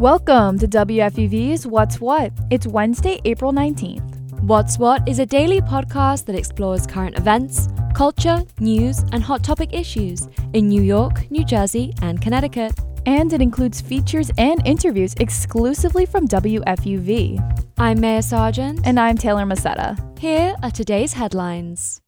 Welcome to WFUV's What's What. It's Wednesday, April 19th. What's What is a daily podcast that explores current events, culture, news, and hot topic issues in New York, New Jersey, and Connecticut. And it includes features and interviews exclusively from WFUV. I'm Maya Sargent. And I'm Taylor Macetta. Here are today's headlines.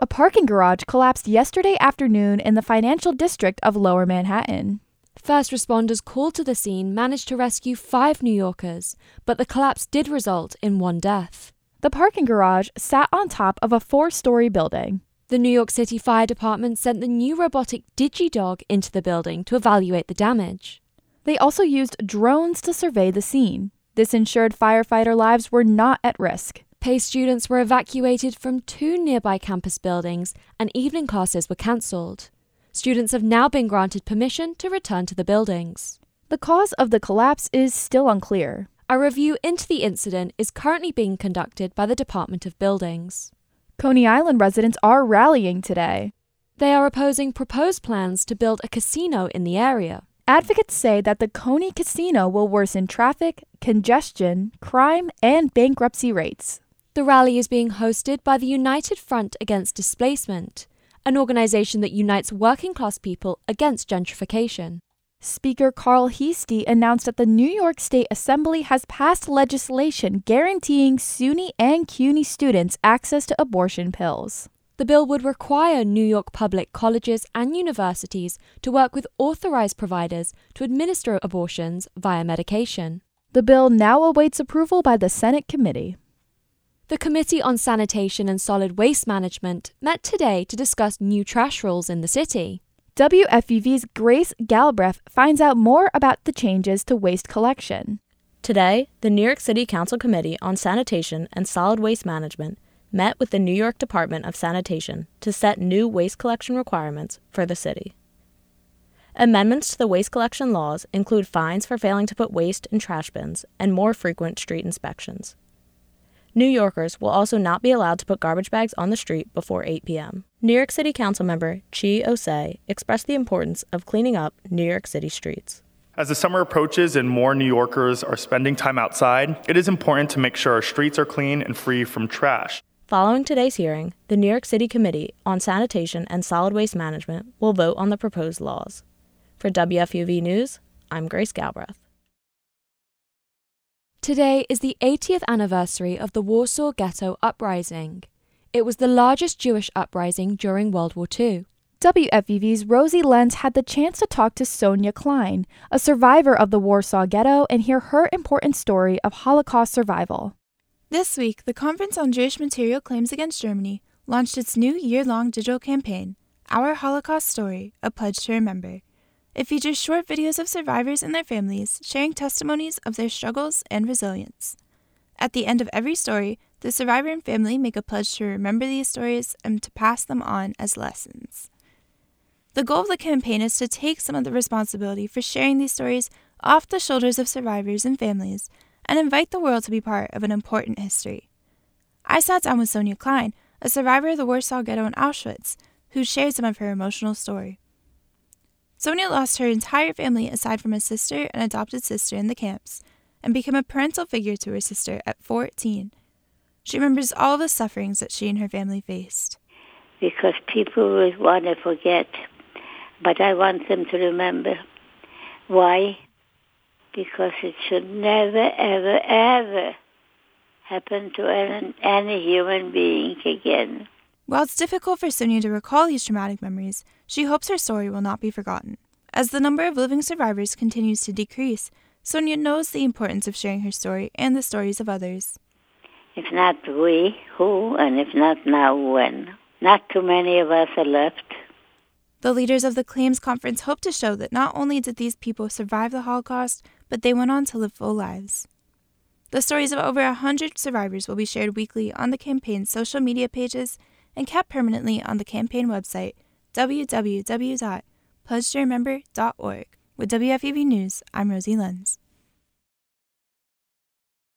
A parking garage collapsed yesterday afternoon in the financial district of Lower Manhattan. First responders called to the scene managed to rescue five New Yorkers, but the collapse did result in one death. The parking garage sat on top of a four story building. The New York City Fire Department sent the new robotic DigiDog into the building to evaluate the damage. They also used drones to survey the scene. This ensured firefighter lives were not at risk. Pace students were evacuated from two nearby campus buildings and evening classes were cancelled. Students have now been granted permission to return to the buildings. The cause of the collapse is still unclear. A review into the incident is currently being conducted by the Department of Buildings. Coney Island residents are rallying today. They are opposing proposed plans to build a casino in the area. Advocates say that the Coney Casino will worsen traffic, congestion, crime, and bankruptcy rates. The rally is being hosted by the United Front Against Displacement, an organization that unites working class people against gentrification. Speaker Carl Heastie announced that the New York State Assembly has passed legislation guaranteeing SUNY and CUNY students access to abortion pills. The bill would require New York public colleges and universities to work with authorized providers to administer abortions via medication. The bill now awaits approval by the Senate committee. The Committee on Sanitation and Solid Waste Management met today to discuss new trash rules in the city. WFUV's Grace Galbraith finds out more about the changes to waste collection. Today, the New York City Council Committee on Sanitation and Solid Waste Management met with the New York Department of Sanitation to set new waste collection requirements for the city. Amendments to the waste collection laws include fines for failing to put waste in trash bins and more frequent street inspections. New Yorkers will also not be allowed to put garbage bags on the street before 8 p.m. New York City Council member Chi Ossé expressed the importance of cleaning up New York City streets. As the summer approaches and more New Yorkers are spending time outside, it is important to make sure our streets are clean and free from trash. Following today's hearing, the New York City Committee on Sanitation and Solid Waste Management will vote on the proposed laws. For WFUV News, I'm Grace Galbraith. Today is the 80th anniversary of the Warsaw Ghetto Uprising. It was the largest Jewish uprising during World War II. WFUV's Rosie Lenz had the chance to talk to Sonia Klein, a survivor of the Warsaw Ghetto, and hear her important story of Holocaust survival. This week, the Conference on Jewish Material Claims Against Germany launched its new year long digital campaign, Our Holocaust Story A Pledge to Remember. It features short videos of survivors and their families sharing testimonies of their struggles and resilience. At the end of every story, the survivor and family make a pledge to remember these stories and to pass them on as lessons. The goal of the campaign is to take some of the responsibility for sharing these stories off the shoulders of survivors and families and invite the world to be part of an important history. I sat down with Sonia Klein, a survivor of the Warsaw Ghetto in Auschwitz, who shared some of her emotional story. Sonia lost her entire family aside from a sister and adopted sister in the camps and became a parental figure to her sister at 14. She remembers all the sufferings that she and her family faced. Because people would want to forget, but I want them to remember. Why? Because it should never, ever, ever happen to any, any human being again. While it's difficult for Sonia to recall these traumatic memories, she hopes her story will not be forgotten. As the number of living survivors continues to decrease, Sonia knows the importance of sharing her story and the stories of others. If not we, who? And if not now, when? Not too many of us are left. The leaders of the Claims Conference hope to show that not only did these people survive the Holocaust, but they went on to live full lives. The stories of over a hundred survivors will be shared weekly on the campaign's social media pages and kept permanently on the campaign website, www.pledgetoremember.org. With WFUV News, I'm Rosie Lenz.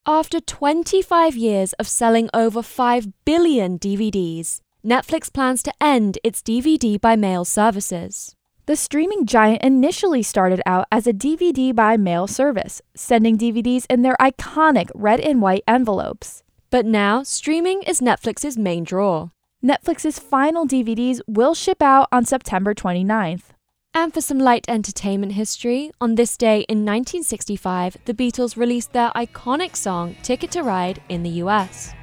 After 25 years of selling over 5 billion DVDs, Netflix plans to end its DVD by mail services. The streaming giant initially started out as a DVD by mail service, sending DVDs in their iconic red and white envelopes. But now, streaming is Netflix's main draw. Netflix's final DVDs will ship out on September 29th. And for some light entertainment history, on this day in 1965, the Beatles released their iconic song Ticket to Ride in the US.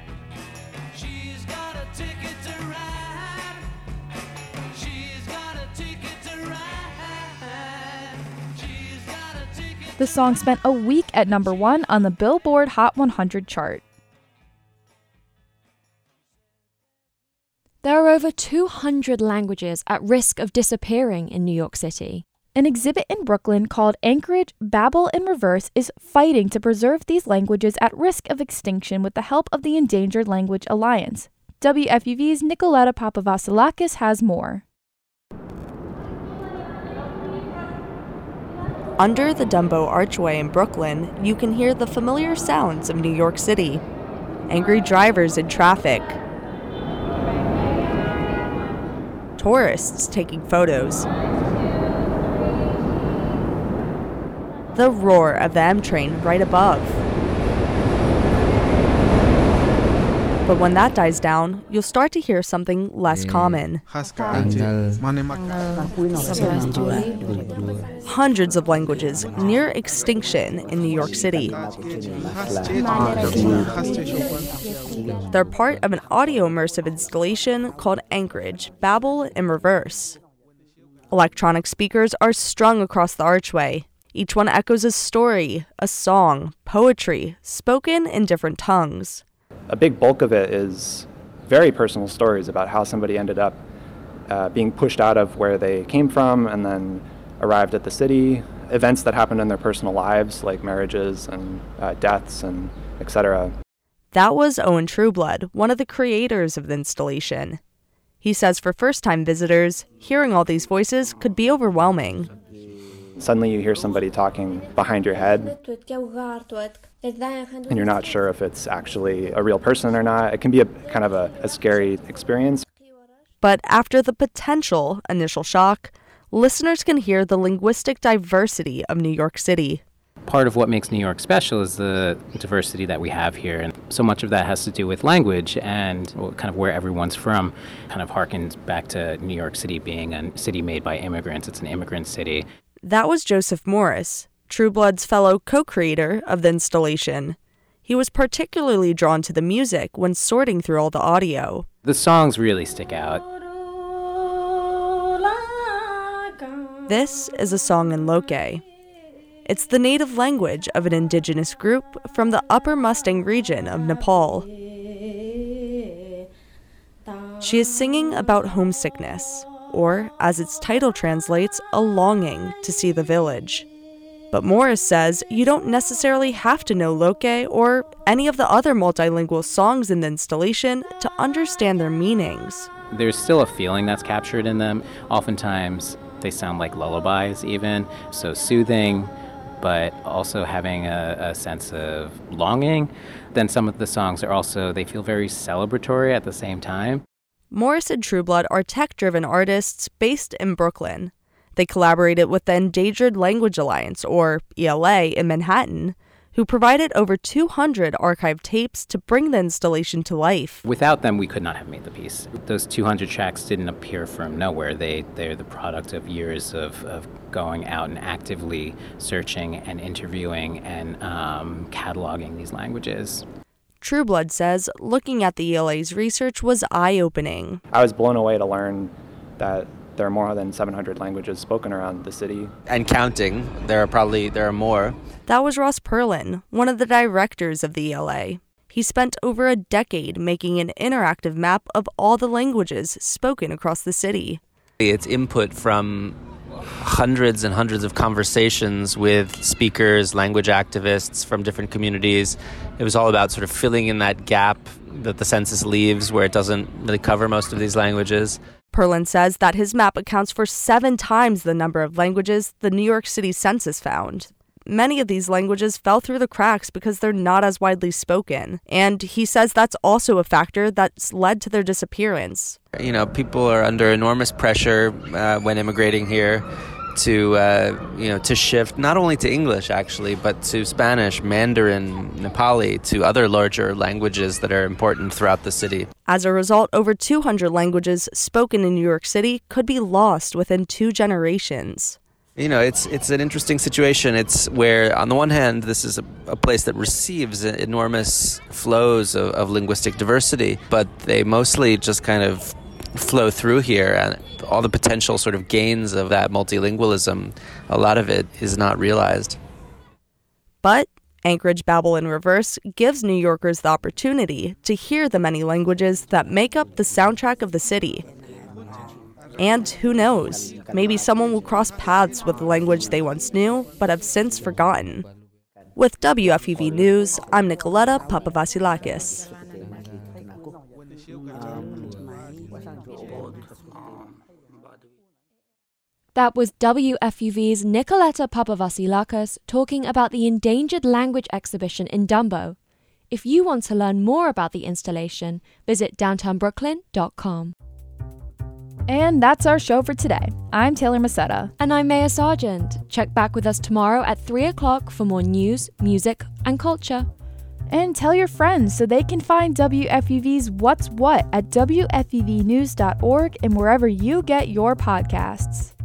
The song spent a week at number one on the Billboard Hot 100 chart. There are over 200 languages at risk of disappearing in New York City. An exhibit in Brooklyn called Anchorage Babel in Reverse is fighting to preserve these languages at risk of extinction with the help of the Endangered Language Alliance. WFUV's Nicoletta Papavassilakis has more. Under the Dumbo Archway in Brooklyn, you can hear the familiar sounds of New York City angry drivers in traffic, tourists taking photos, the roar of the M train right above. But when that dies down, you'll start to hear something less mm. common. Hundreds of languages near extinction in New York City. They're part of an audio immersive installation called Anchorage Babel in Reverse. Electronic speakers are strung across the archway. Each one echoes a story, a song, poetry, spoken in different tongues a big bulk of it is very personal stories about how somebody ended up uh, being pushed out of where they came from and then arrived at the city, events that happened in their personal lives, like marriages and uh, deaths and etc. That was Owen Trueblood, one of the creators of the installation. He says for first time visitors, hearing all these voices could be overwhelming. Suddenly you hear somebody talking behind your head, and you're not sure if it's actually a real person or not. It can be a kind of a, a scary experience. But after the potential initial shock, listeners can hear the linguistic diversity of New York City. Part of what makes New York special is the diversity that we have here. And so much of that has to do with language and kind of where everyone's from. Kind of harkens back to New York City being a city made by immigrants. It's an immigrant city. That was Joseph Morris, Trueblood's fellow co creator of the installation. He was particularly drawn to the music when sorting through all the audio. The songs really stick out. This is a song in Loke. It's the native language of an indigenous group from the upper Mustang region of Nepal. She is singing about homesickness, or, as its title translates, a longing to see the village. But Morris says you don't necessarily have to know Loke or any of the other multilingual songs in the installation to understand their meanings. There's still a feeling that's captured in them. Oftentimes, they sound like lullabies, even, so soothing, but also having a, a sense of longing. Then some of the songs are also, they feel very celebratory at the same time. Morris and Trueblood are tech driven artists based in Brooklyn. They collaborated with the Endangered Language Alliance, or ELA, in Manhattan, who provided over 200 archived tapes to bring the installation to life. Without them, we could not have made the piece. Those 200 tracks didn't appear from nowhere. They, they're the product of years of, of going out and actively searching and interviewing and um, cataloging these languages. Trueblood says looking at the ELA's research was eye opening. I was blown away to learn that there are more than 700 languages spoken around the city. And counting. There are probably there are more. That was Ross Perlin, one of the directors of the ELA. He spent over a decade making an interactive map of all the languages spoken across the city. It's input from hundreds and hundreds of conversations with speakers, language activists from different communities. It was all about sort of filling in that gap that the census leaves where it doesn't really cover most of these languages. Perlin says that his map accounts for seven times the number of languages the New York City census found. Many of these languages fell through the cracks because they're not as widely spoken. And he says that's also a factor that's led to their disappearance. You know, people are under enormous pressure uh, when immigrating here to uh, you know to shift not only to English actually, but to Spanish, Mandarin, Nepali, to other larger languages that are important throughout the city. As a result, over 200 languages spoken in New York City could be lost within two generations. You know, it's it's an interesting situation. It's where, on the one hand, this is a, a place that receives enormous flows of, of linguistic diversity, but they mostly just kind of flow through here and all the potential sort of gains of that multilingualism, a lot of it is not realized. But Anchorage Babel in Reverse gives New Yorkers the opportunity to hear the many languages that make up the soundtrack of the city. And who knows, maybe someone will cross paths with the language they once knew but have since forgotten. With WFUV News, I'm Nicoletta Papavasilakis. That was WFUV's Nicoletta Papavasilakis talking about the Endangered Language Exhibition in Dumbo. If you want to learn more about the installation, visit downtownbrooklyn.com. And that's our show for today. I'm Taylor Macetta. And I'm Maya Sargent. Check back with us tomorrow at 3 o'clock for more news, music, and culture. And tell your friends so they can find WFUV's What's What at WFUVnews.org and wherever you get your podcasts.